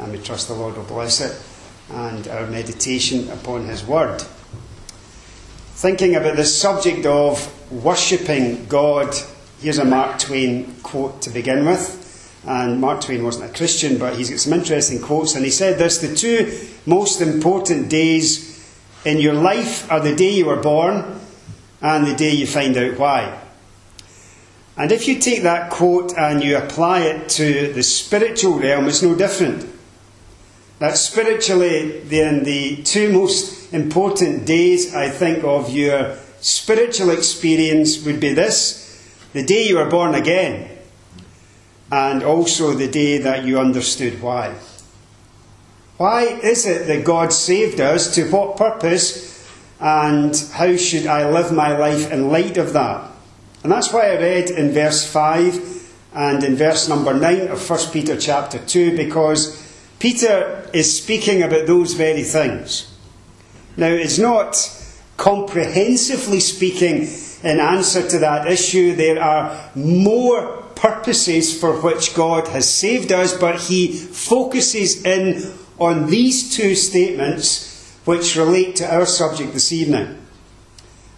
and we trust the Lord will bless it and our meditation upon His Word. Thinking about the subject of worshipping God, here's a Mark Twain quote to begin with. And Mark Twain wasn't a Christian, but he's got some interesting quotes. And he said this The two most important days in your life are the day you were born and the day you find out why. And if you take that quote and you apply it to the spiritual realm, it's no different. That spiritually, then the two most important days, I think, of your spiritual experience would be this the day you were born again, and also the day that you understood why. Why is it that God saved us? To what purpose? And how should I live my life in light of that? And that's why I read in verse 5 and in verse number 9 of 1 Peter chapter 2, because Peter is speaking about those very things. Now, it's not comprehensively speaking in answer to that issue. There are more purposes for which God has saved us, but he focuses in on these two statements which relate to our subject this evening.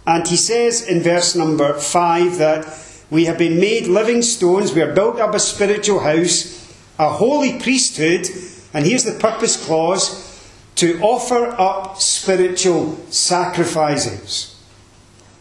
And he says in verse number 5 that we have been made living stones, we are built up a spiritual house, a holy priesthood, and here's the purpose clause to offer up spiritual sacrifices.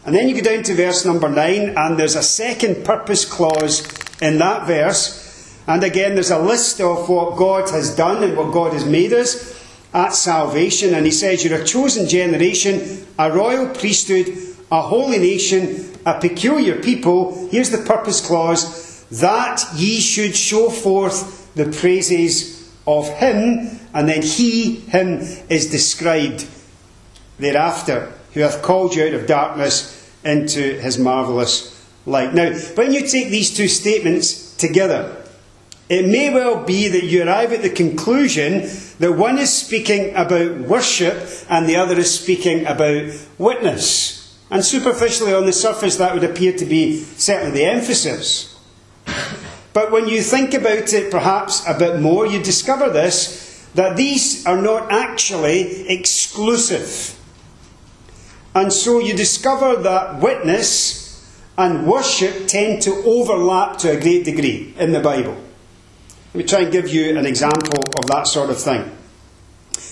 And then you go down to verse number 9, and there's a second purpose clause in that verse. And again, there's a list of what God has done and what God has made us at salvation. And he says, You're a chosen generation, a royal priesthood, a holy nation, a peculiar people. Here's the purpose clause that ye should show forth the praises of him. And then he, him, is described thereafter, who hath called you out of darkness into his marvellous light. Now, when you take these two statements together, it may well be that you arrive at the conclusion that one is speaking about worship and the other is speaking about witness. And superficially, on the surface, that would appear to be certainly the emphasis. But when you think about it perhaps a bit more, you discover this that these are not actually exclusive. And so you discover that witness and worship tend to overlap to a great degree in the Bible. Let me try and give you an example of that sort of thing.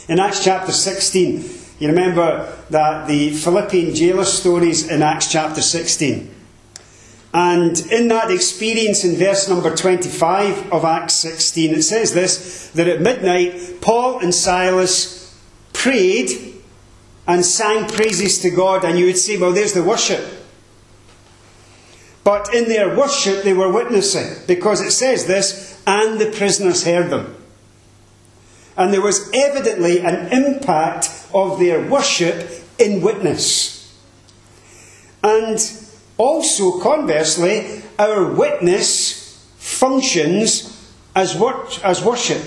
In Acts chapter 16, you remember that the Philippian jailer stories in Acts chapter 16. And in that experience, in verse number 25 of Acts 16, it says this that at midnight, Paul and Silas prayed and sang praises to God, and you would say, well, there's the worship. But in their worship, they were witnessing, because it says this, and the prisoners heard them. And there was evidently an impact of their worship in witness. And also, conversely, our witness functions as, wor- as worship.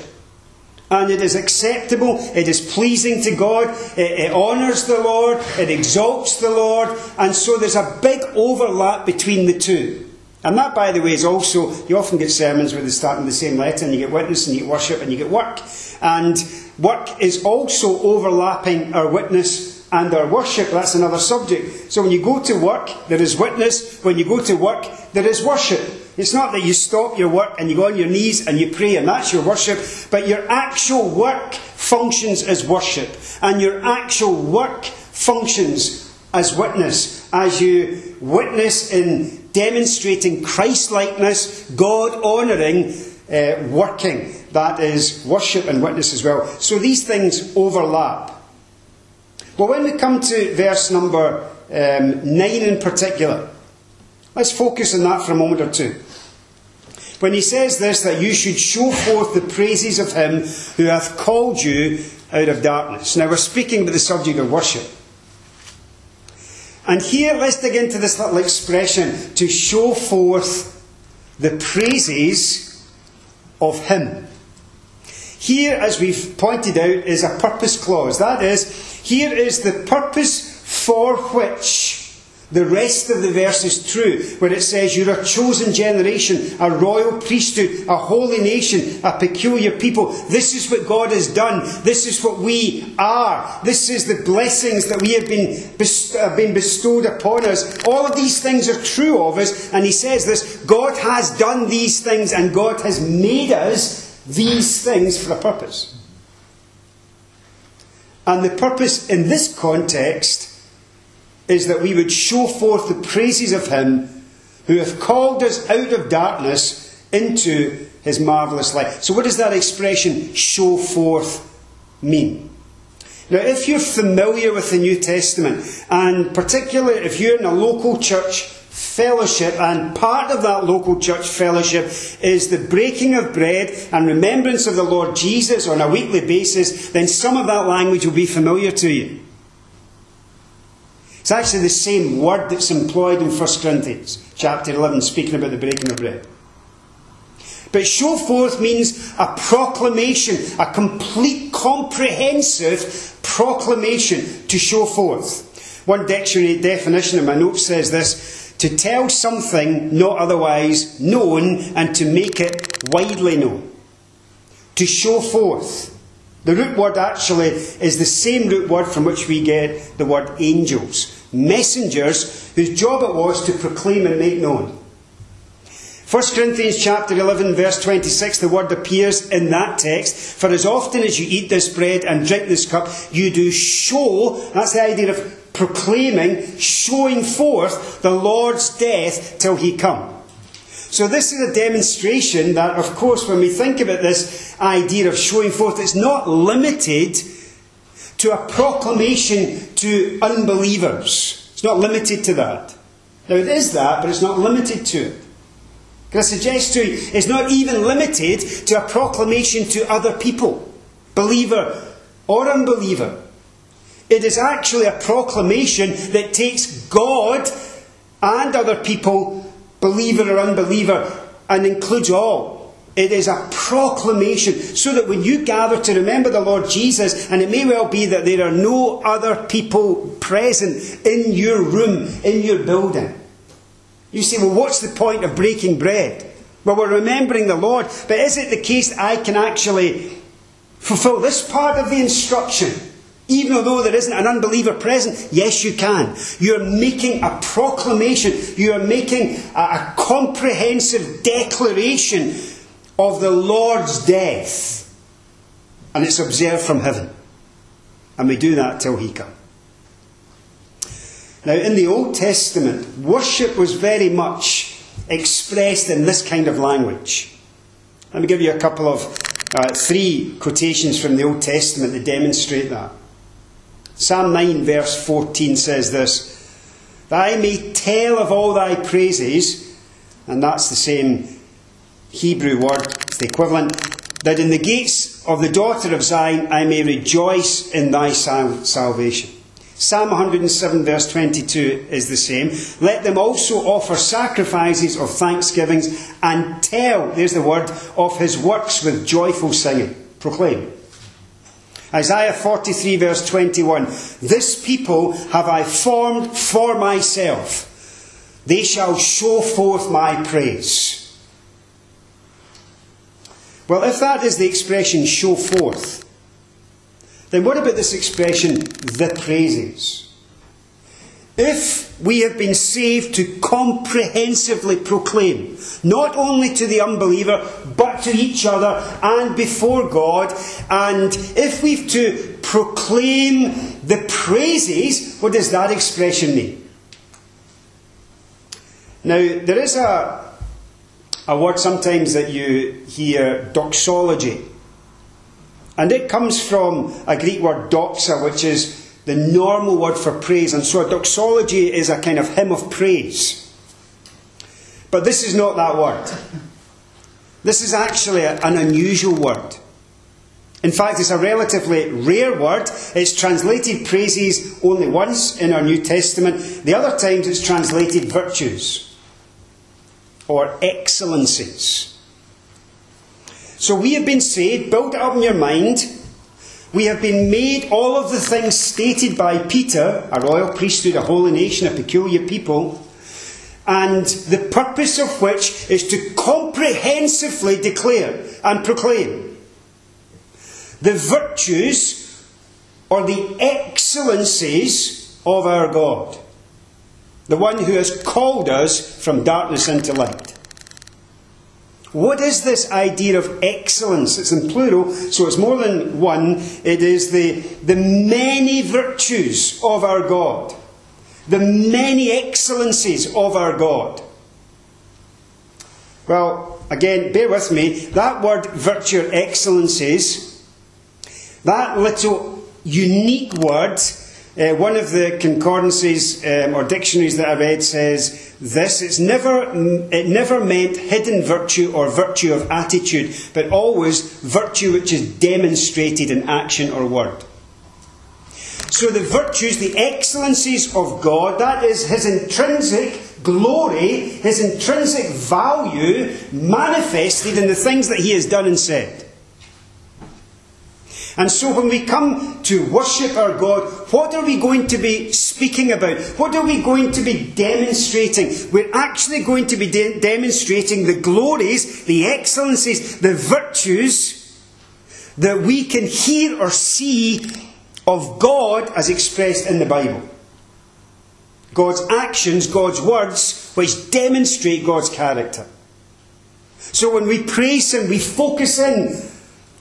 And it is acceptable, it is pleasing to God, it, it honours the Lord, it exalts the Lord, and so there's a big overlap between the two. And that, by the way, is also, you often get sermons where they start in the same letter, and you get witness, and you get worship, and you get work. And work is also overlapping our witness and our worship. That's another subject. So when you go to work, there is witness. When you go to work, there is worship. It's not that you stop your work and you go on your knees and you pray and that's your worship, but your actual work functions as worship. And your actual work functions as witness. As you witness in demonstrating Christ likeness, God honouring, uh, working. That is worship and witness as well. So these things overlap. Well, when we come to verse number um, 9 in particular, let's focus on that for a moment or two. When he says this, that you should show forth the praises of him who hath called you out of darkness. Now, we're speaking about the subject of worship. And here, let's dig into this little expression to show forth the praises of Him. Here, as we've pointed out, is a purpose clause. That is, here is the purpose for which The rest of the verse is true, where it says, You're a chosen generation, a royal priesthood, a holy nation, a peculiar people. This is what God has done. This is what we are. This is the blessings that we have been, have uh, been bestowed upon us. All of these things are true of us. And he says this God has done these things, and God has made us these things for a purpose. And the purpose in this context is that we would show forth the praises of Him who hath called us out of darkness into His marvellous light. So, what does that expression, show forth, mean? Now, if you're familiar with the New Testament, and particularly if you're in a local church fellowship, and part of that local church fellowship is the breaking of bread and remembrance of the Lord Jesus on a weekly basis, then some of that language will be familiar to you. It's actually the same word that's employed in 1 Corinthians chapter 11, speaking about the breaking of bread. But show forth means a proclamation, a complete, comprehensive proclamation to show forth. One dictionary definition in my notes says this to tell something not otherwise known and to make it widely known. To show forth. The root word actually is the same root word from which we get the word angels, messengers whose job it was to proclaim and make known. 1 Corinthians chapter 11 verse 26 the word appears in that text for as often as you eat this bread and drink this cup you do show that's the idea of proclaiming showing forth the Lord's death till he come so, this is a demonstration that, of course, when we think about this idea of showing forth, it's not limited to a proclamation to unbelievers. It's not limited to that. Now, it is that, but it's not limited to it. Can I suggest to you, it's not even limited to a proclamation to other people, believer or unbeliever. It is actually a proclamation that takes God and other people believer or unbeliever, and includes all. It is a proclamation so that when you gather to remember the Lord Jesus, and it may well be that there are no other people present in your room, in your building. You say, well, what's the point of breaking bread? Well, we're remembering the Lord, but is it the case that I can actually fulfill this part of the instruction? Even although there isn't an unbeliever present, yes, you can. You're making a proclamation, you are making a, a comprehensive declaration of the Lord's death. And it's observed from heaven. And we do that till He comes. Now, in the Old Testament, worship was very much expressed in this kind of language. Let me give you a couple of, uh, three quotations from the Old Testament that demonstrate that. Psalm 9, verse 14 says this That I may tell of all thy praises, and that's the same Hebrew word, it's the equivalent, that in the gates of the daughter of Zion I may rejoice in thy salvation. Psalm 107, verse 22 is the same. Let them also offer sacrifices of thanksgivings and tell, there's the word, of his works with joyful singing. Proclaim. Isaiah 43, verse 21 This people have I formed for myself. They shall show forth my praise. Well, if that is the expression show forth, then what about this expression the praises? If we have been saved to comprehensively proclaim, not only to the unbeliever, but to each other and before God, and if we've to proclaim the praises, what does that expression mean? Now, there is a, a word sometimes that you hear, doxology. And it comes from a Greek word doxa, which is the normal word for praise. And so a doxology is a kind of hymn of praise. But this is not that word. This is actually an unusual word. In fact, it's a relatively rare word. It's translated praises only once in our New Testament. The other times it's translated virtues or excellencies. So we have been saved, build it up in your mind We have been made all of the things stated by Peter, a royal priesthood, a holy nation, a peculiar people, and the purpose of which is to comprehensively declare and proclaim the virtues or the excellencies of our God, the one who has called us from darkness into light. What is this idea of excellence? It's in plural, so it's more than one. It is the, the many virtues of our God, the many excellencies of our God. Well, again, bear with me. That word virtue excellencies, that little unique word, uh, one of the concordances um, or dictionaries that I read says this. It's never, it never meant hidden virtue or virtue of attitude, but always virtue which is demonstrated in action or word. So the virtues, the excellencies of God, that is His intrinsic glory, His intrinsic value manifested in the things that He has done and said. And so when we come to worship our God, what are we going to be speaking about? What are we going to be demonstrating? We're actually going to be de- demonstrating the glories, the excellencies, the virtues that we can hear or see of God as expressed in the Bible. God's actions, God's words, which demonstrate God's character. So when we praise Him, we focus in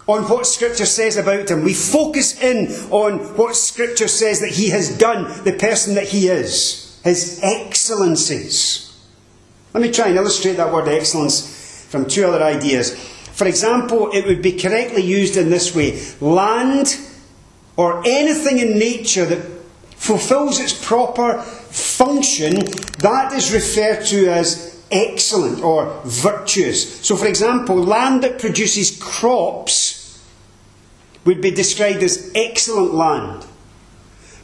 on what Scripture says about him. We focus in on what Scripture says that he has done, the person that he is, his excellencies. Let me try and illustrate that word excellence from two other ideas. For example, it would be correctly used in this way land or anything in nature that fulfills its proper function, that is referred to as excellent or virtuous. So, for example, land that produces crops would be described as excellent land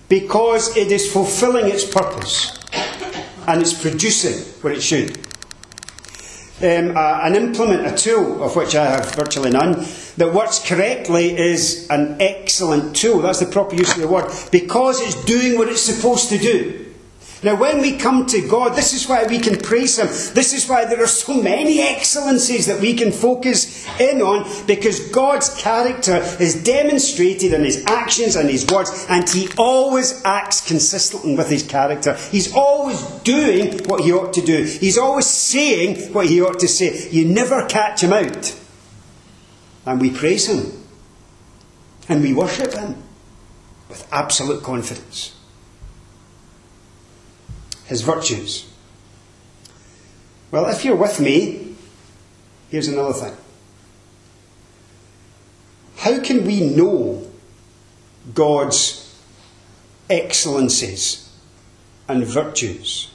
because it is fulfilling its purpose and it's producing what it should. Um, uh, an implement, a tool of which I have virtually none, that works correctly is an excellent tool. That's the proper use of the word because it's doing what it's supposed to do. Now, when we come to God, this is why we can praise Him. This is why there are so many excellencies that we can focus in on, because God's character is demonstrated in His actions and His words, and He always acts consistently with His character. He's always doing what He ought to do, He's always saying what He ought to say. You never catch Him out. And we praise Him, and we worship Him with absolute confidence his virtues. Well, if you're with me, here's another thing. How can we know God's excellencies and virtues?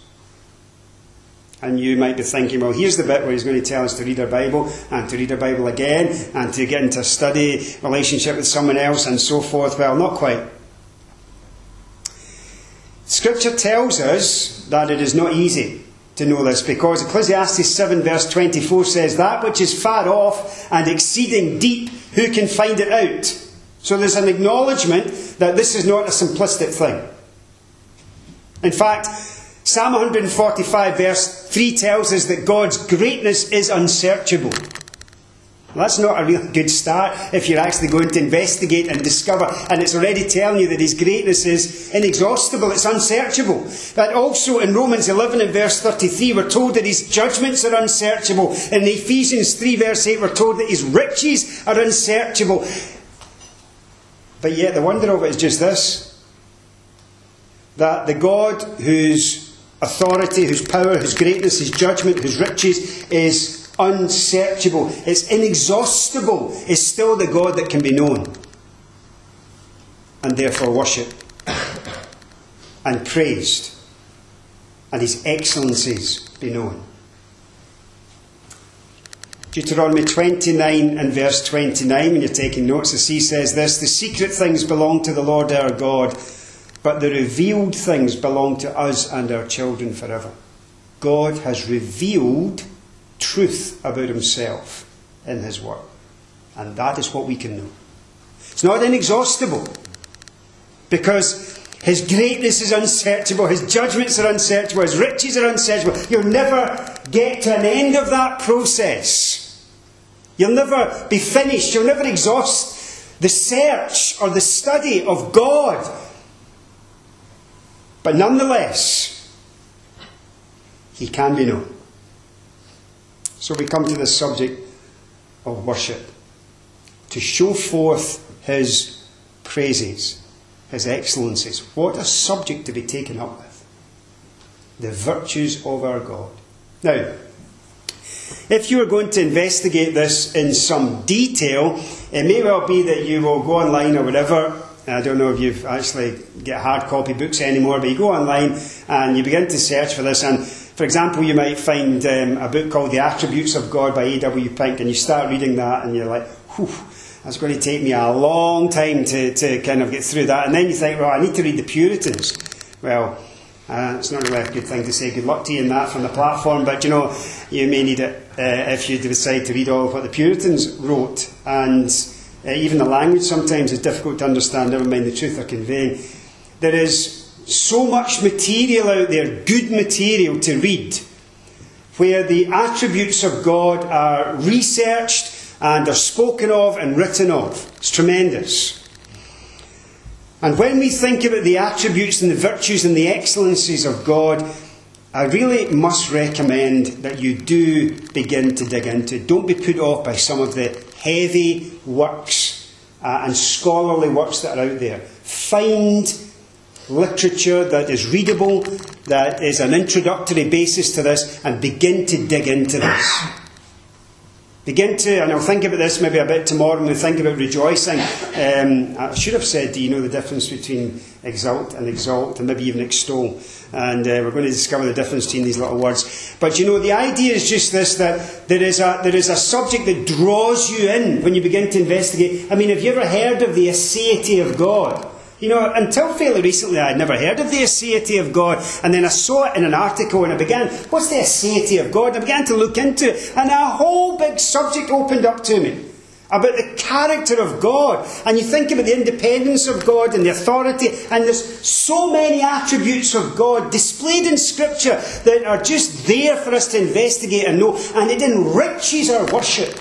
And you might be thinking, well, here's the bit where he's going to tell us to read our Bible and to read our Bible again and to get into a study relationship with someone else and so forth. Well, not quite. Scripture tells us that it is not easy to know this because Ecclesiastes 7 verse 24 says, That which is far off and exceeding deep, who can find it out? So there's an acknowledgement that this is not a simplistic thing. In fact, Psalm 145 verse 3 tells us that God's greatness is unsearchable. Well, that's not a real good start if you're actually going to investigate and discover, and it's already telling you that His greatness is inexhaustible, it's unsearchable. But also in Romans 11 and verse 33, we're told that His judgments are unsearchable. In Ephesians 3 verse 8, we're told that His riches are unsearchable. But yet, the wonder of it is just this that the God whose authority, whose power, whose greatness, His judgment, whose riches is unsearchable, it's inexhaustible, is still the God that can be known. And therefore worshipped and praised, and his excellencies be known. Deuteronomy 29 and verse 29, when you're taking notes, the sea says this The secret things belong to the Lord our God, but the revealed things belong to us and our children forever. God has revealed truth about himself in his work. And that is what we can know. It's not inexhaustible. Because his greatness is unsearchable, his judgments are unsearchable, his riches are unsearchable. You'll never get to an end of that process. You'll never be finished, you'll never exhaust the search or the study of God. But nonetheless, he can be known. So we come to the subject of worship to show forth his praises his excellencies. What a subject to be taken up with. The virtues of our God. Now, if you are going to investigate this in some detail, it may well be that you will go online or whatever. I don't know if you've actually get hard copy books anymore, but you go online and you begin to search for this. And for example, you might find um, a book called The Attributes of God by A.W. Pink, and you start reading that, and you're like, whew, that's going to take me a long time to, to kind of get through that. And then you think, well, I need to read the Puritans. Well, uh, it's not really a good thing to say good luck to you in that from the platform, but you know, you may need it uh, if you decide to read all of what the Puritans wrote. And uh, even the language sometimes is difficult to understand, never mind the truth they're conveying. There is so much material out there, good material to read, where the attributes of God are researched and are spoken of and written of. It's tremendous. And when we think about the attributes and the virtues and the excellencies of God, I really must recommend that you do begin to dig into it. Don't be put off by some of the heavy works uh, and scholarly works that are out there. Find literature that is readable, that is an introductory basis to this, and begin to dig into this. Begin to, and I'll think about this maybe a bit tomorrow when we think about rejoicing. Um, I should have said, do you know the difference between exalt and exalt, and maybe even extol? And uh, we're going to discover the difference between these little words. But you know, the idea is just this that there is, a, there is a subject that draws you in when you begin to investigate. I mean, have you ever heard of the aseity of God? You know, until fairly recently, I'd never heard of the aseity of God. And then I saw it in an article and I began, what's the aseity of God? I began to look into it. And a whole big subject opened up to me about the character of God. And you think about the independence of God and the authority. And there's so many attributes of God displayed in Scripture that are just there for us to investigate and know. And it enriches our worship.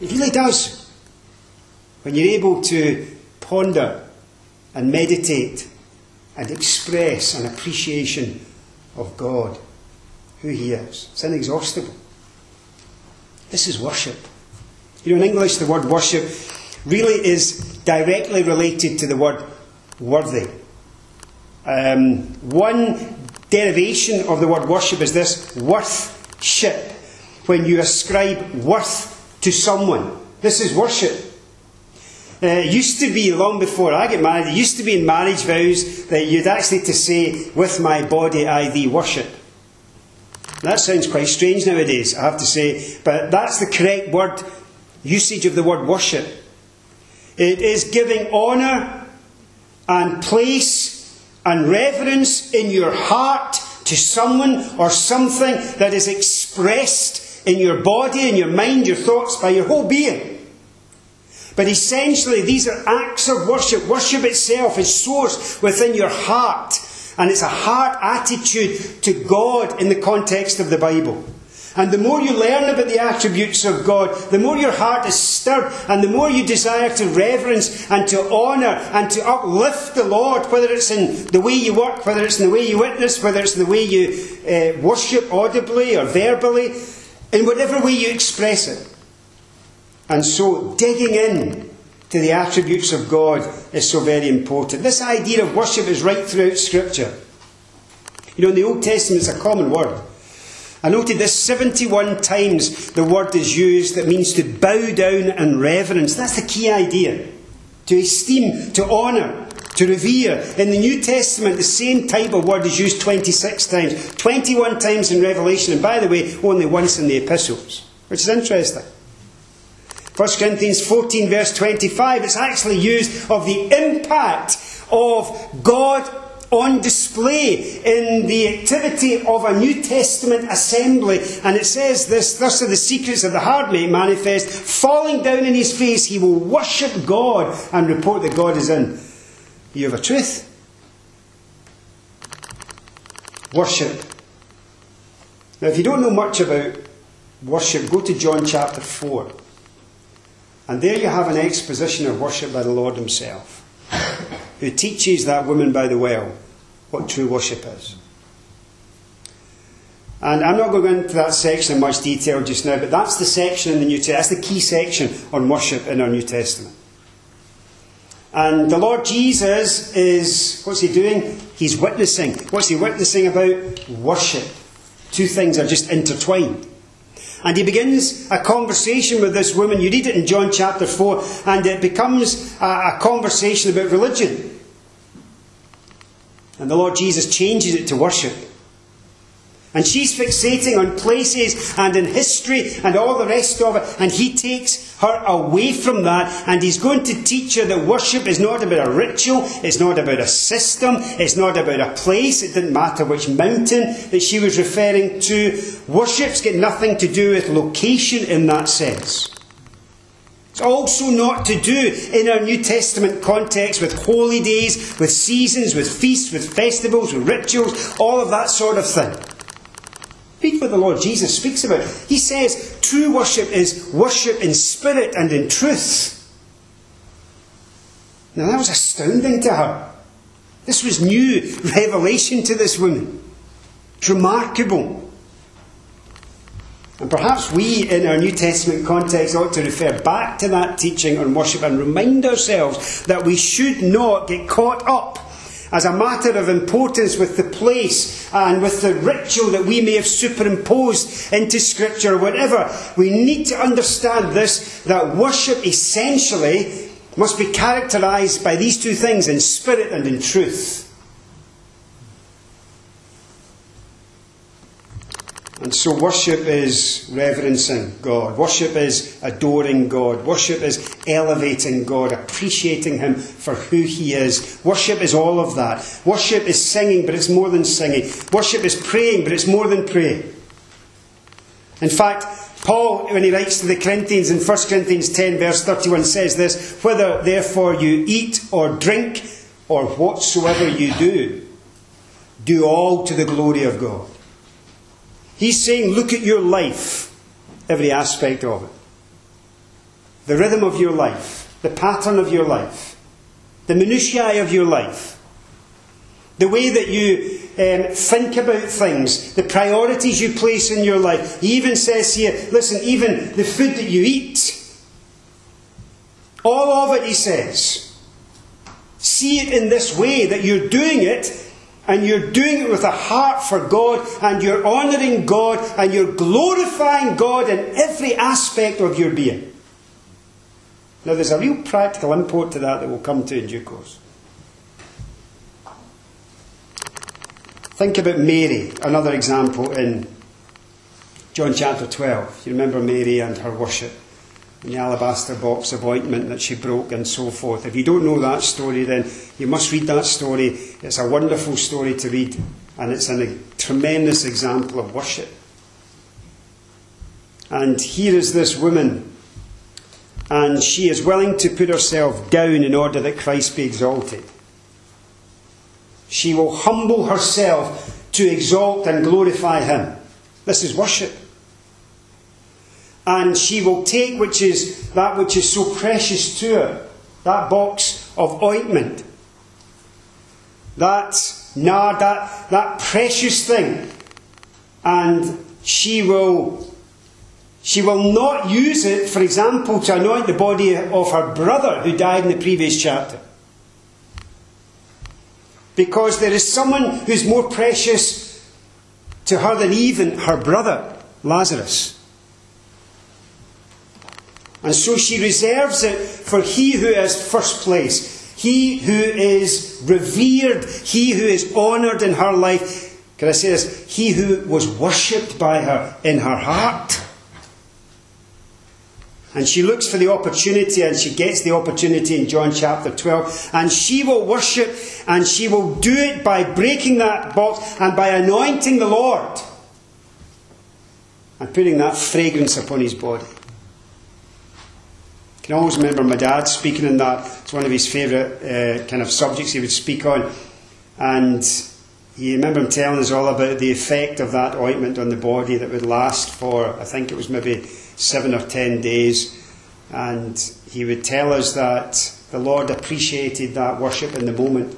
It really does. When you're able to ponder and meditate and express an appreciation of God, who He is. It's inexhaustible. This is worship. You know, in English, the word worship really is directly related to the word worthy. Um, one derivation of the word worship is this worthship, when you ascribe worth to someone. This is worship. Uh, it used to be, long before I get married, it used to be in marriage vows that you'd actually to say, with my body I thee worship. That sounds quite strange nowadays, I have to say, but that's the correct word usage of the word worship. It is giving honour and place and reverence in your heart to someone or something that is expressed in your body, in your mind, your thoughts, by your whole being. But essentially, these are acts of worship. Worship itself is sourced within your heart. And it's a heart attitude to God in the context of the Bible. And the more you learn about the attributes of God, the more your heart is stirred, and the more you desire to reverence and to honour and to uplift the Lord, whether it's in the way you work, whether it's in the way you witness, whether it's in the way you uh, worship audibly or verbally, in whatever way you express it. And so, digging in to the attributes of God is so very important. This idea of worship is right throughout Scripture. You know, in the Old Testament, it's a common word. I noted this 71 times the word is used that means to bow down and reverence. That's the key idea. To esteem, to honour, to revere. In the New Testament, the same type of word is used 26 times. 21 times in Revelation, and by the way, only once in the epistles, which is interesting. 1 Corinthians 14, verse 25, it's actually used of the impact of God on display in the activity of a New Testament assembly. And it says this Thus are the secrets of the heart made manifest. Falling down in his face, he will worship God and report that God is in. You have a truth. Worship. Now, if you don't know much about worship, go to John chapter 4. And there you have an exposition of worship by the Lord Himself, who teaches that woman by the well what true worship is. And I'm not going to go into that section in much detail just now, but that's the section in the New Testament, that's the key section on worship in our New Testament. And the Lord Jesus is, what's he doing? He's witnessing. What's he witnessing about? Worship. Two things are just intertwined. And he begins a conversation with this woman. You read it in John chapter 4, and it becomes a, a conversation about religion. And the Lord Jesus changes it to worship. And she's fixating on places and in history and all the rest of it. And he takes her away from that. And he's going to teach her that worship is not about a ritual. It's not about a system. It's not about a place. It didn't matter which mountain that she was referring to. Worship's got nothing to do with location in that sense. It's also not to do in our New Testament context with holy days, with seasons, with feasts, with festivals, with rituals, all of that sort of thing. Read what the Lord Jesus speaks about. He says true worship is worship in spirit and in truth. Now that was astounding to her. This was new revelation to this woman. It's remarkable. And perhaps we, in our New Testament context, ought to refer back to that teaching on worship and remind ourselves that we should not get caught up as a matter of importance with the place and with the ritual that we may have superimposed into Scripture or whatever. We need to understand this that worship essentially must be characterized by these two things in spirit and in truth. And so worship is reverencing God. Worship is adoring God. Worship is elevating God, appreciating Him for who He is. Worship is all of that. Worship is singing, but it's more than singing. Worship is praying, but it's more than praying. In fact, Paul, when he writes to the Corinthians in 1 Corinthians 10, verse 31, says this Whether therefore you eat or drink or whatsoever you do, do all to the glory of God. He's saying, look at your life, every aspect of it. The rhythm of your life, the pattern of your life, the minutiae of your life, the way that you um, think about things, the priorities you place in your life. He even says here, listen, even the food that you eat, all of it, he says, see it in this way that you're doing it and you're doing it with a heart for God, and you're honouring God, and you're glorifying God in every aspect of your being. Now, there's a real practical import to that that we'll come to in due course. Think about Mary, another example in John chapter 12. You remember Mary and her worship the alabaster box of ointment that she broke and so forth. If you don't know that story, then you must read that story. It's a wonderful story to read, and it's a tremendous example of worship. And here is this woman, and she is willing to put herself down in order that Christ be exalted. She will humble herself to exalt and glorify Him. This is worship and she will take which is that which is so precious to her, that box of ointment, that nard, that, that precious thing, and she will she will not use it, for example, to anoint the body of her brother who died in the previous chapter. Because there is someone who's more precious to her than even her brother, Lazarus. And so she reserves it for he who is first place, he who is revered, he who is honoured in her life. Can I say this? He who was worshipped by her in her heart. And she looks for the opportunity and she gets the opportunity in John chapter 12. And she will worship and she will do it by breaking that box and by anointing the Lord and putting that fragrance upon his body. I can always remember my dad speaking on that. It's one of his favourite uh, kind of subjects he would speak on. And you remember him telling us all about the effect of that ointment on the body that would last for, I think it was maybe seven or ten days. And he would tell us that the Lord appreciated that worship in the moment,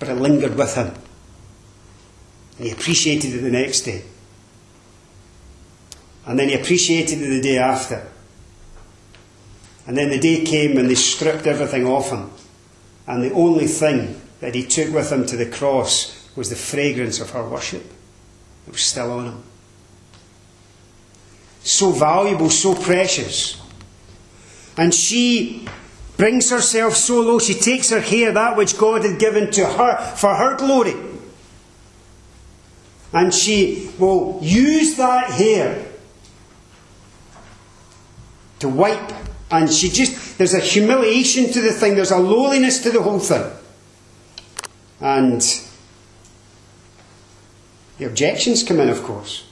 but it lingered with him. He appreciated it the next day. And then he appreciated it the day after. And then the day came when they stripped everything off him. And the only thing that he took with him to the cross was the fragrance of her worship. It was still on him so valuable, so precious. And she brings herself so low, she takes her hair, that which God had given to her for her glory. And she will use that hair to wipe. And she just, there's a humiliation to the thing, there's a lowliness to the whole thing. And the objections come in, of course.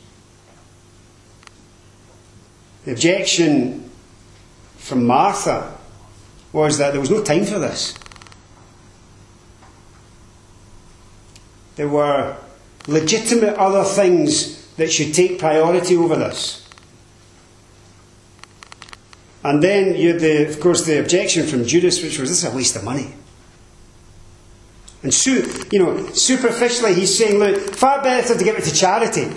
The objection from Martha was that there was no time for this. There were legitimate other things that should take priority over this. And then you had, the, of course, the objection from Judas, which was this is a waste of money. And su- you know, superficially, he's saying, look, far better to give it to charity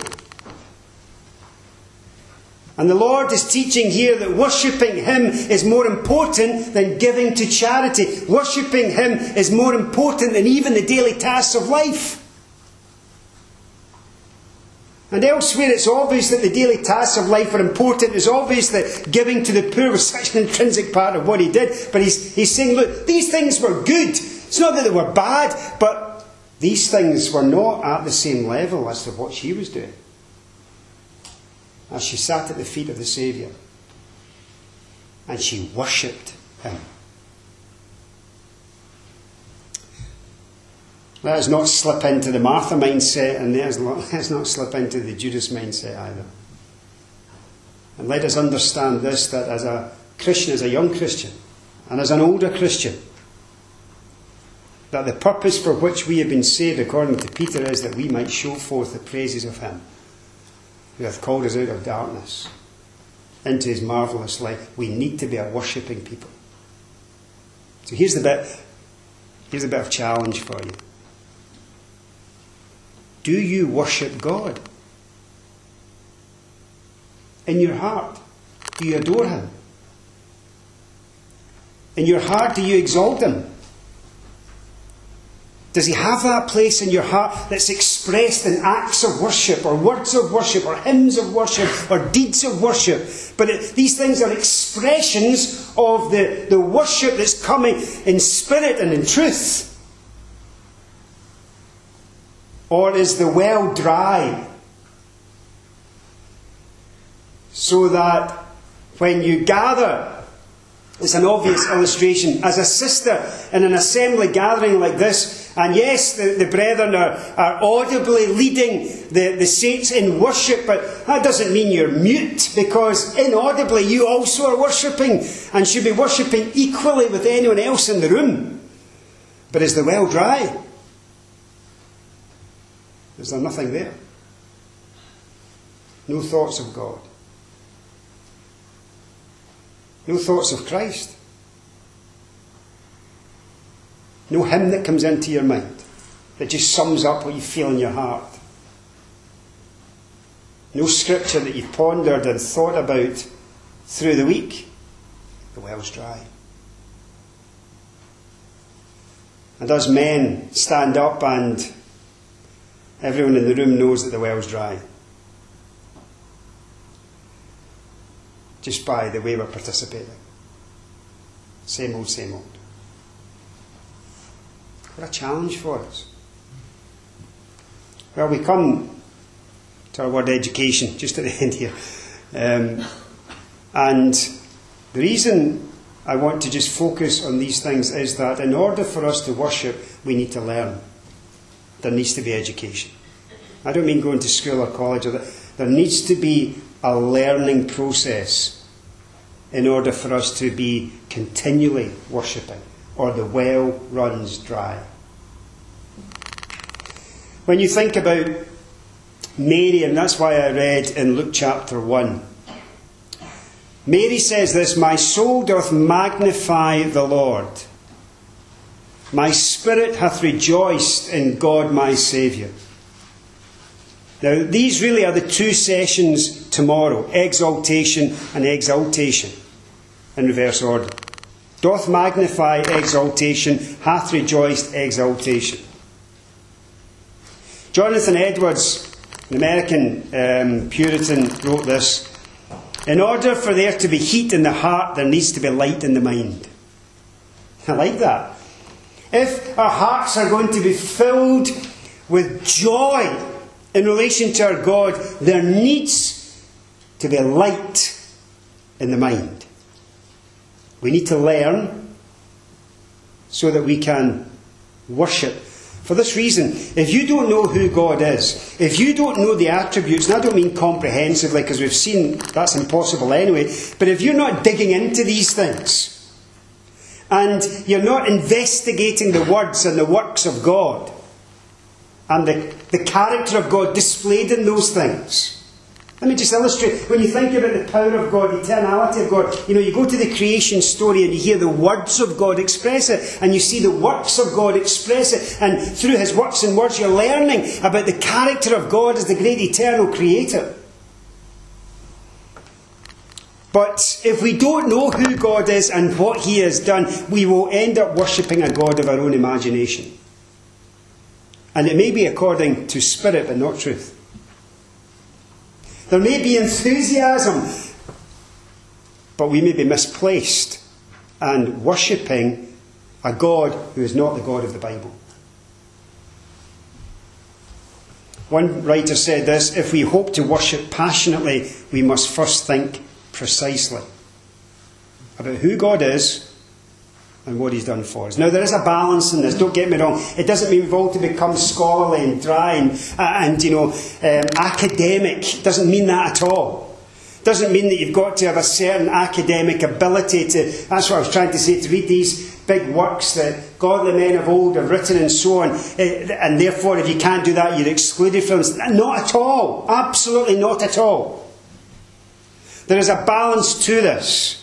and the Lord is teaching here that worshipping Him is more important than giving to charity. Worshipping Him is more important than even the daily tasks of life. And elsewhere, it's obvious that the daily tasks of life are important. It's obvious that giving to the poor was such an intrinsic part of what he did. But he's, he's saying, look, these things were good. It's not that they were bad, but these things were not at the same level as to what she was doing as she sat at the feet of the Saviour and she worshipped him. Let us not slip into the Martha mindset and let us not slip into the Judas mindset either. And let us understand this that as a Christian, as a young Christian, and as an older Christian, that the purpose for which we have been saved, according to Peter, is that we might show forth the praises of Him who hath called us out of darkness into his marvellous light. We need to be a worshipping people. So here's the bit here's a bit of challenge for you. Do you worship God? In your heart, do you adore him? In your heart, do you exalt him? Does he have that place in your heart that's expressed in acts of worship, or words of worship, or hymns of worship, or deeds of worship? But it, these things are expressions of the, the worship that's coming in spirit and in truth. Or is the well dry? So that when you gather it's an obvious illustration. As a sister in an assembly gathering like this, and yes, the, the brethren are, are audibly leading the, the saints in worship, but that doesn't mean you're mute, because inaudibly you also are worshipping and should be worshipping equally with anyone else in the room. But is the well dry? Is there nothing there? No thoughts of God. No thoughts of Christ. No hymn that comes into your mind that just sums up what you feel in your heart. No scripture that you've pondered and thought about through the week. The well's dry. And as men stand up and everyone in the room knows that the well's dry. just by the way we're participating. Same old, same old. What a challenge for us. Well, we come to our word education just at the end here. Um, And the reason I want to just focus on these things is that in order for us to worship, we need to learn. There needs to be education. I don't mean going to school or college. There needs to be a learning process in order for us to be continually worshipping, or the well runs dry. When you think about Mary, and that's why I read in Luke chapter 1, Mary says this My soul doth magnify the Lord. My spirit hath rejoiced in God my Saviour. Now, these really are the two sessions tomorrow exaltation and exaltation in reverse order. Doth magnify exaltation, hath rejoiced exaltation. Jonathan Edwards, an American um, Puritan, wrote this In order for there to be heat in the heart, there needs to be light in the mind. I like that. If our hearts are going to be filled with joy in relation to our God, there needs to be light in the mind. We need to learn so that we can worship for this reason, if you don't know who God is, if you don't know the attributes, and I don't mean comprehensively because we've seen that's impossible anyway, but if you're not digging into these things, and you're not investigating the words and the works of God, and the, the character of God displayed in those things, let me just illustrate. When you think about the power of God, the eternality of God, you know, you go to the creation story and you hear the words of God express it, and you see the works of God express it, and through His works and words, you're learning about the character of God as the great eternal creator. But if we don't know who God is and what He has done, we will end up worshipping a God of our own imagination. And it may be according to spirit, but not truth. There may be enthusiasm, but we may be misplaced and worshipping a God who is not the God of the Bible. One writer said this if we hope to worship passionately, we must first think precisely about who God is and what he's done for us. Now, there is a balance in this, don't get me wrong. It doesn't mean we've all to become scholarly and dry and, uh, and you know, um, academic. It doesn't mean that at all. It doesn't mean that you've got to have a certain academic ability to, that's what I was trying to say, to read these big works that godly men of old have written and so on. Eh, and therefore, if you can't do that, you're excluded from. Not at all. Absolutely not at all. There is a balance to this.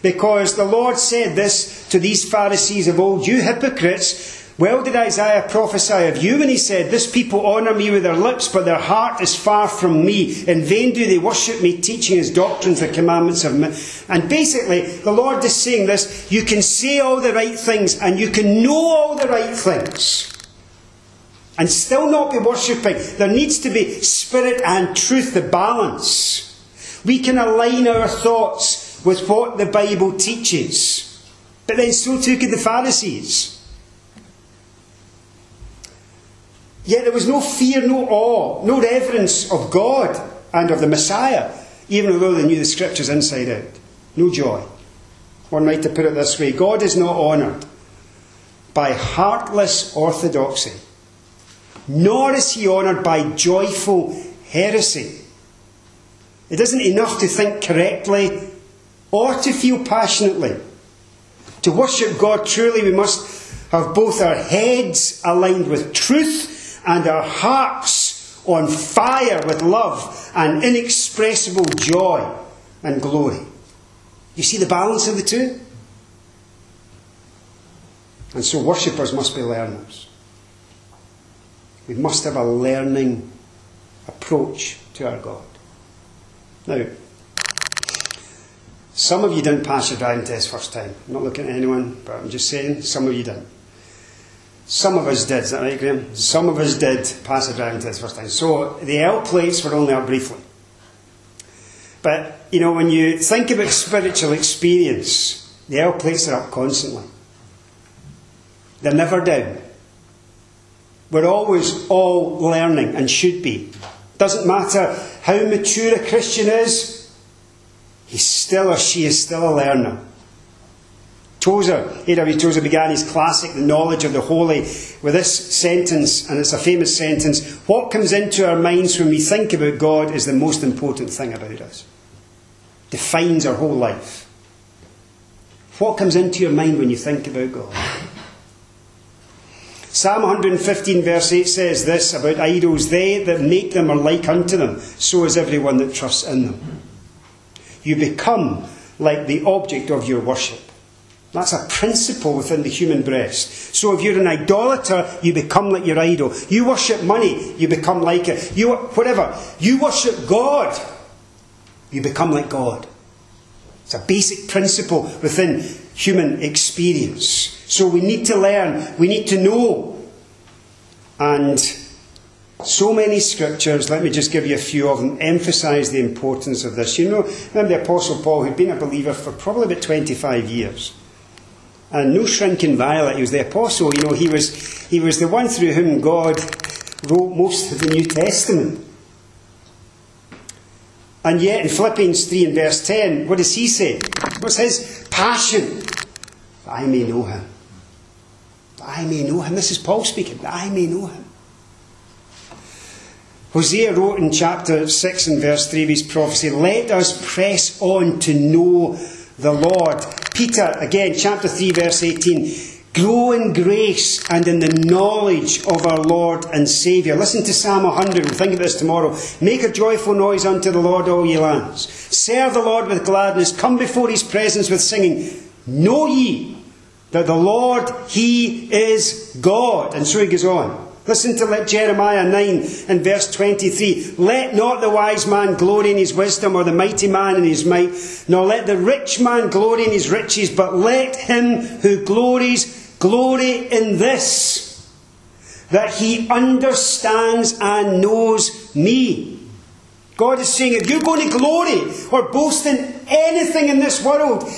Because the Lord said this to these Pharisees of old, You hypocrites, well did Isaiah prophesy of you when he said, This people honour me with their lips, but their heart is far from me. In vain do they worship me, teaching as doctrines the commandments of men. And basically, the Lord is saying this you can say all the right things and you can know all the right things and still not be worshipping. There needs to be spirit and truth, the balance. We can align our thoughts with what the Bible teaches. But then so too could the Pharisees. Yet there was no fear, no awe, no reverence of God and of the Messiah, even although they knew the scriptures inside out. No joy. One might have put it this way God is not honoured by heartless orthodoxy, nor is he honoured by joyful heresy. It isn't enough to think correctly or to feel passionately. To worship God truly, we must have both our heads aligned with truth and our hearts on fire with love and inexpressible joy and glory. You see the balance of the two? And so, worshippers must be learners. We must have a learning approach to our God. Now, some of you didn't pass your driving test first time. I'm not looking at anyone, but I'm just saying, some of you didn't. Some of us did, is that right, Graham? Some of us did pass the driving test first time. So the L plates were only up briefly. But, you know, when you think about spiritual experience, the L plates are up constantly. They're never down. We're always all learning and should be. Doesn't matter how mature a Christian is, He's still or she is still a learner. Tozer, A.W. Tozer began his classic, The Knowledge of the Holy, with this sentence, and it's a famous sentence What comes into our minds when we think about God is the most important thing about us. Defines our whole life. What comes into your mind when you think about God? Psalm 115, verse 8 says this about idols They that make them are like unto them, so is everyone that trusts in them. You become like the object of your worship. That's a principle within the human breast. So if you're an idolater, you become like your idol. You worship money, you become like it. You whatever. You worship God, you become like God. It's a basic principle within human experience. So we need to learn, we need to know. And so many scriptures, let me just give you a few of them, emphasize the importance of this. You know, remember the Apostle Paul, who'd been a believer for probably about 25 years. And no shrinking violet, he was the apostle, you know, he was, he was the one through whom God wrote most of the New Testament. And yet in Philippians 3 and verse 10, what does he say? What's his passion? I may know him. I may know him. This is Paul speaking. I may know him. Hosea wrote in chapter 6 and verse 3 of his prophecy, Let us press on to know the Lord. Peter, again, chapter 3, verse 18. Grow in grace and in the knowledge of our Lord and Saviour. Listen to Psalm 100. We'll think of this tomorrow. Make a joyful noise unto the Lord, all ye lands. Serve the Lord with gladness. Come before his presence with singing. Know ye that the Lord, he is God. And so he goes on. Listen to Jeremiah 9 and verse 23. Let not the wise man glory in his wisdom, or the mighty man in his might, nor let the rich man glory in his riches, but let him who glories glory in this, that he understands and knows me. God is saying, if you're going to glory or boast in anything in this world,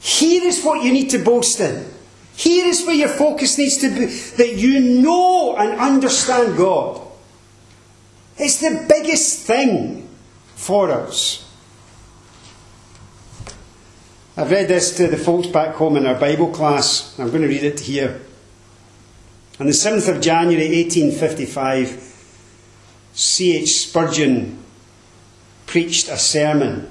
here is what you need to boast in. Here is where your focus needs to be that you know and understand God. It's the biggest thing for us. I've read this to the folks back home in our Bible class. I'm going to read it here. On the 7th of January 1855, C.H. Spurgeon preached a sermon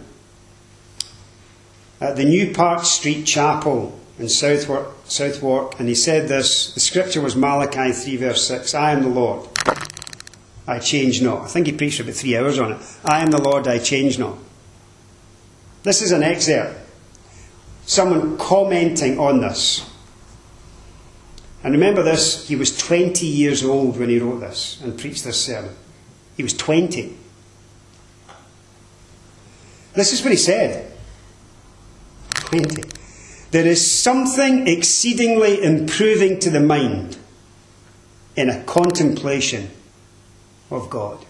at the New Park Street Chapel in Southwark, Southwark, and he said this. The scripture was Malachi 3, verse 6 I am the Lord, I change not. I think he preached about three hours on it. I am the Lord, I change not. This is an excerpt. Someone commenting on this. And remember this, he was 20 years old when he wrote this and preached this sermon. He was 20. This is what he said. 20. There is something exceedingly improving to the mind in a contemplation of God.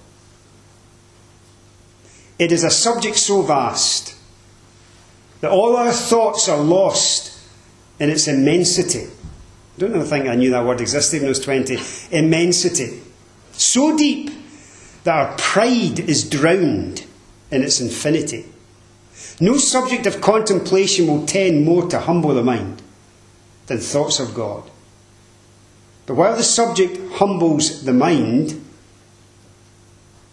It is a subject so vast that all our thoughts are lost in its immensity. I don't even think I knew that word existed when I was 20. Immensity. So deep that our pride is drowned in its infinity. No subject of contemplation will tend more to humble the mind than thoughts of God. But while the subject humbles the mind,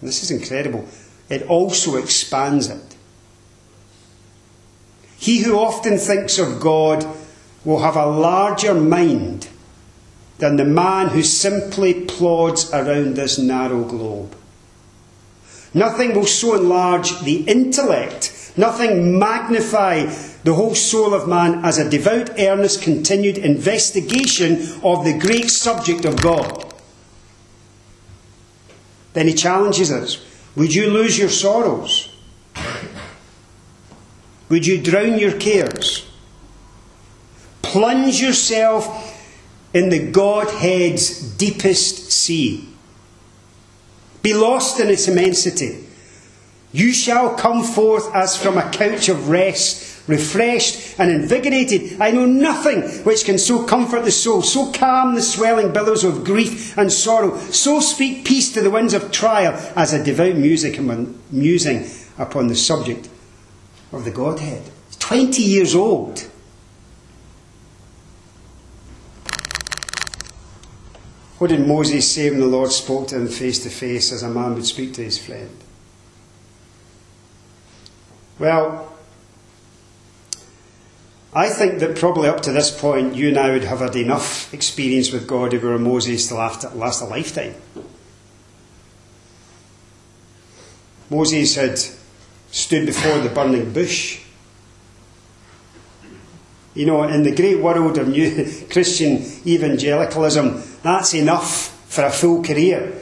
this is incredible, it also expands it. He who often thinks of God will have a larger mind than the man who simply plods around this narrow globe. Nothing will so enlarge the intellect Nothing magnify the whole soul of man as a devout, earnest, continued investigation of the great subject of God. Then he challenges us Would you lose your sorrows? Would you drown your cares? Plunge yourself in the Godhead's deepest sea. Be lost in its immensity. You shall come forth as from a couch of rest, refreshed and invigorated. I know nothing which can so comfort the soul, so calm the swelling billows of grief and sorrow, so speak peace to the winds of trial as a devout music and musing upon the subject of the Godhead. 20 years old. What did Moses say when the Lord spoke to him face to face as a man would speak to his friend? Well, I think that probably up to this point, you and I would have had enough experience with God if you were Moses to last a lifetime. Moses had stood before the burning bush. You know, in the great world of new Christian evangelicalism, that's enough for a full career.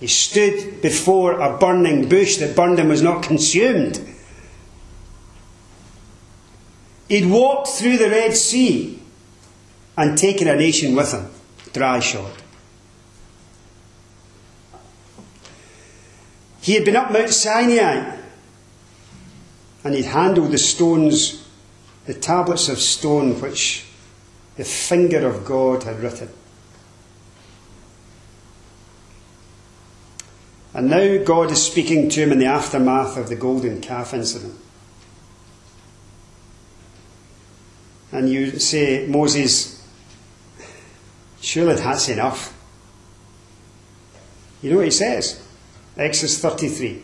He stood before a burning bush that burned and was not consumed. He'd walked through the Red Sea and taken a nation with him, dry shod. He had been up Mount Sinai and he'd handled the stones, the tablets of stone which the finger of God had written. And now God is speaking to him in the aftermath of the golden calf incident. And you say, Moses, surely that's enough. You know what he says? Exodus 33.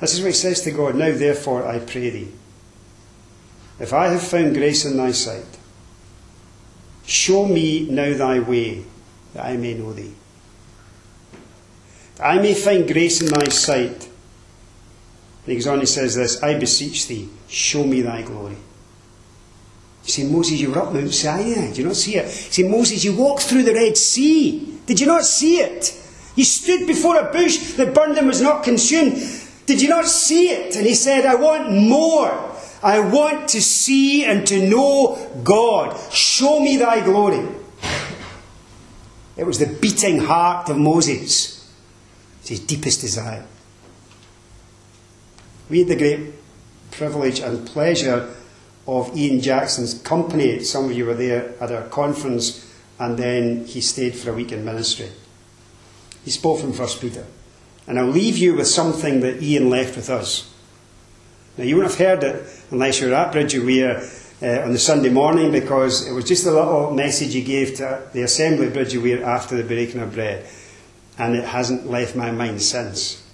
This is what he says to God Now, therefore, I pray thee, if I have found grace in thy sight, show me now thy way, that I may know thee. That I may find grace in thy sight. And he goes on, he says this I beseech thee, show me thy glory. You see, Moses, you were up Mount Sinai. Did you not see it? You see, Moses, you walked through the Red Sea. Did you not see it? He stood before a bush that burned and was not consumed. Did you not see it? And he said, I want more. I want to see and to know God. Show me thy glory. It was the beating heart of Moses. It's his deepest desire. We had the great privilege and pleasure of Ian Jackson's company. Some of you were there at our conference, and then he stayed for a week in ministry. He spoke from First Peter. And I'll leave you with something that Ian left with us. Now, you wouldn't have heard it unless you were at Bridge Weir uh, on the Sunday morning because it was just a little message he gave to the assembly of Bridge Weir after the breaking of bread. And it hasn't left my mind since.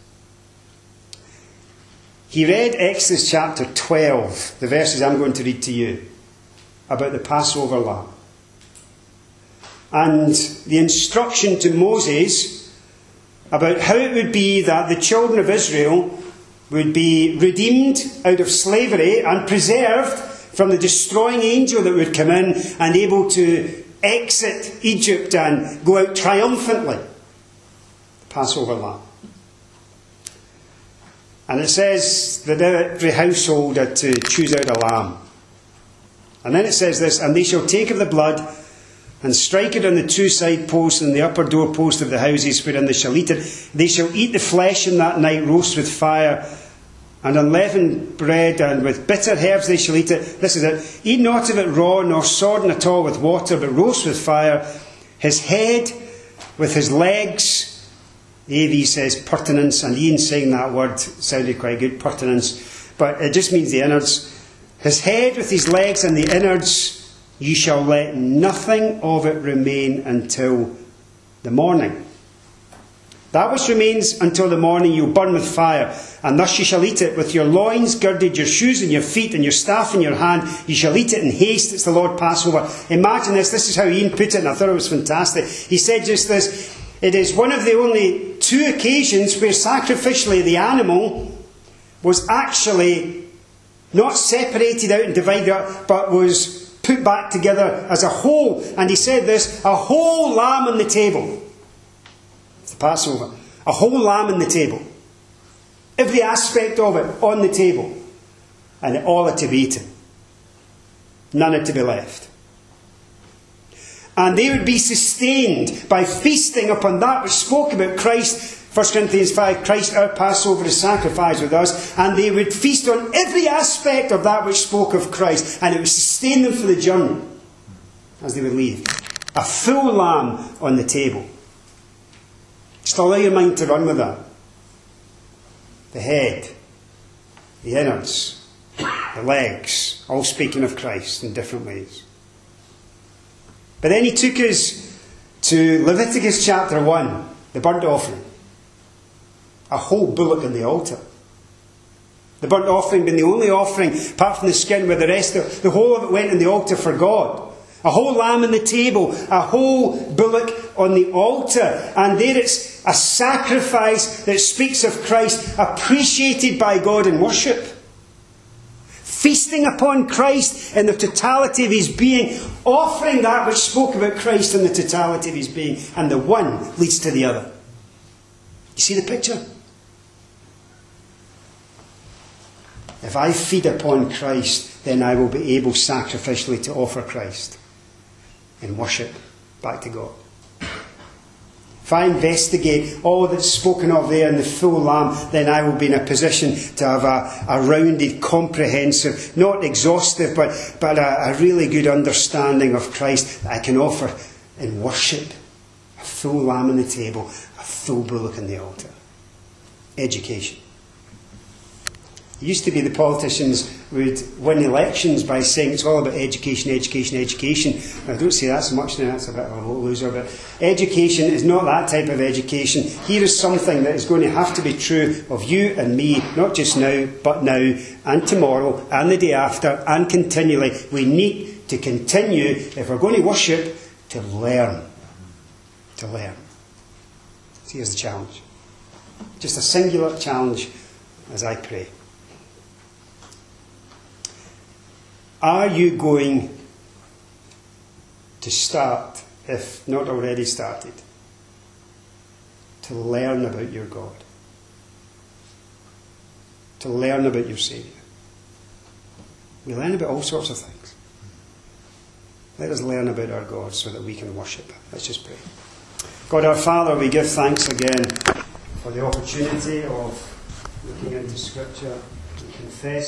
He read Exodus chapter 12, the verses I'm going to read to you, about the Passover lamb. And the instruction to Moses about how it would be that the children of Israel would be redeemed out of slavery and preserved from the destroying angel that would come in and able to exit Egypt and go out triumphantly. The Passover lamb. And it says that every household had to choose out a lamb. And then it says this, and they shall take of the blood and strike it on the two side posts and the upper door post of the houses wherein they shall eat it. They shall eat the flesh in that night, roast with fire, and unleavened bread, and with bitter herbs they shall eat it. This is it. Eat not of it raw, nor sodden at all with water, but roast with fire. His head with his legs. AV says purtenance, and Ian saying that word sounded quite good, purtenance. But it just means the innards. His head with his legs and the innards you shall let nothing of it remain until the morning. That which remains until the morning you'll burn with fire, and thus you shall eat it with your loins girded, your shoes and your feet, and your staff in your hand. You shall eat it in haste. It's the Lord Passover. Imagine this. This is how Ian put it, and I thought it was fantastic. He said just this It is one of the only two occasions where sacrificially the animal was actually not separated out and divided up, but was put back together as a whole. And he said this a whole lamb on the table. It's the Passover. A whole lamb on the table. Every aspect of it on the table. And all had to be eaten. None had to be left. And they would be sustained by feasting upon that which spoke about Christ 1 Corinthians 5 Christ our Passover is sacrificed with us, and they would feast on every aspect of that which spoke of Christ, and it would sustain them for the journey as they would leave. A full lamb on the table. Just allow your mind to run with that. The head, the innards, the legs, all speaking of Christ in different ways. But then he took us to Leviticus chapter 1, the burnt offering. A whole bullock on the altar. The burnt offering being the only offering, apart from the skin, where the rest of the whole of it went on the altar for God. A whole lamb on the table, a whole bullock on the altar. And there it's a sacrifice that speaks of Christ, appreciated by God in worship. Feasting upon Christ in the totality of his being, offering that which spoke about Christ in the totality of his being. And the one leads to the other. You see the picture? If I feed upon Christ, then I will be able sacrificially to offer Christ and worship back to God. If I investigate all that's spoken of there in the full Lamb, then I will be in a position to have a, a rounded, comprehensive, not exhaustive, but, but a, a really good understanding of Christ that I can offer in worship. A full Lamb on the table, a full bullock on the altar. Education. It used to be the politicians would win elections by saying it's all about education, education, education. I don't say that so much now, that's a bit of a loser, but education is not that type of education. Here is something that is going to have to be true of you and me, not just now, but now, and tomorrow, and the day after, and continually. We need to continue, if we're going to worship, to learn. To learn. So here's the challenge. Just a singular challenge as I pray. Are you going to start, if not already started, to learn about your God? To learn about your Saviour? We learn about all sorts of things. Let us learn about our God so that we can worship. Let's just pray. God our Father, we give thanks again for the opportunity of looking into Scripture and confess.